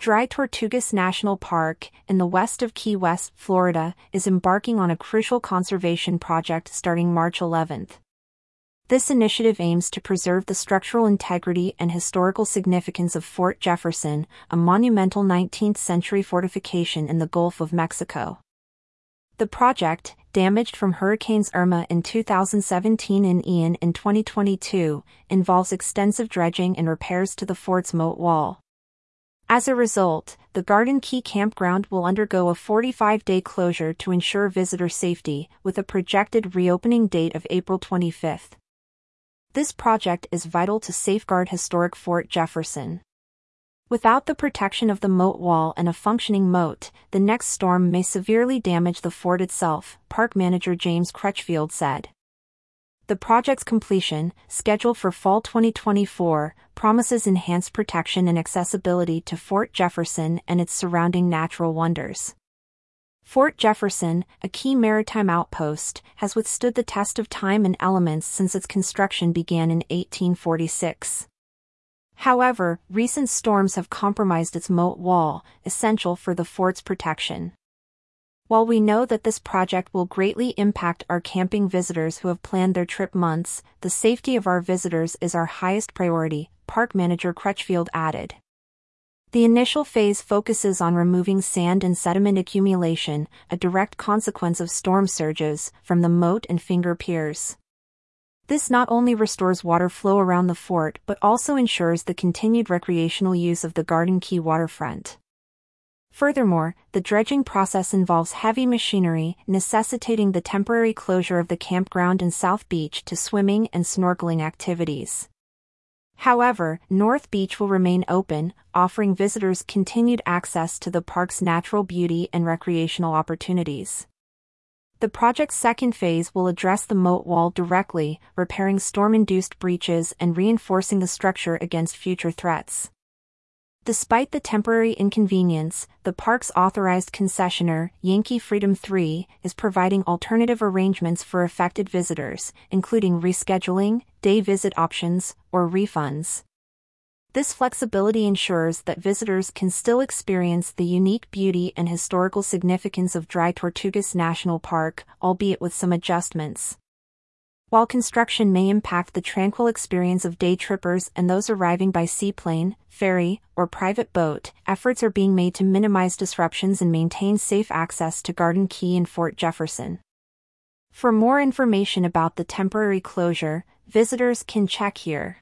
Dry Tortugas National Park, in the west of Key West, Florida, is embarking on a crucial conservation project starting March 11th. This initiative aims to preserve the structural integrity and historical significance of Fort Jefferson, a monumental 19th century fortification in the Gulf of Mexico. The project, damaged from Hurricanes Irma in 2017 and Ian in 2022, involves extensive dredging and repairs to the fort's moat wall. As a result, the Garden Key campground will undergo a 45 day closure to ensure visitor safety, with a projected reopening date of April 25. This project is vital to safeguard historic Fort Jefferson. Without the protection of the moat wall and a functioning moat, the next storm may severely damage the fort itself, park manager James Crutchfield said. The project's completion, scheduled for fall 2024, promises enhanced protection and accessibility to Fort Jefferson and its surrounding natural wonders. Fort Jefferson, a key maritime outpost, has withstood the test of time and elements since its construction began in 1846. However, recent storms have compromised its moat wall, essential for the fort's protection. While we know that this project will greatly impact our camping visitors who have planned their trip months, the safety of our visitors is our highest priority, Park Manager Crutchfield added. The initial phase focuses on removing sand and sediment accumulation, a direct consequence of storm surges, from the moat and finger piers. This not only restores water flow around the fort but also ensures the continued recreational use of the Garden Key waterfront. Furthermore, the dredging process involves heavy machinery, necessitating the temporary closure of the campground and South Beach to swimming and snorkeling activities. However, North Beach will remain open, offering visitors continued access to the park's natural beauty and recreational opportunities. The project's second phase will address the moat wall directly, repairing storm-induced breaches and reinforcing the structure against future threats. Despite the temporary inconvenience, the park's authorized concessionaire, Yankee Freedom 3, is providing alternative arrangements for affected visitors, including rescheduling, day visit options, or refunds. This flexibility ensures that visitors can still experience the unique beauty and historical significance of Dry Tortugas National Park, albeit with some adjustments. While construction may impact the tranquil experience of day trippers and those arriving by seaplane, ferry, or private boat, efforts are being made to minimize disruptions and maintain safe access to Garden Key and Fort Jefferson. For more information about the temporary closure, visitors can check here.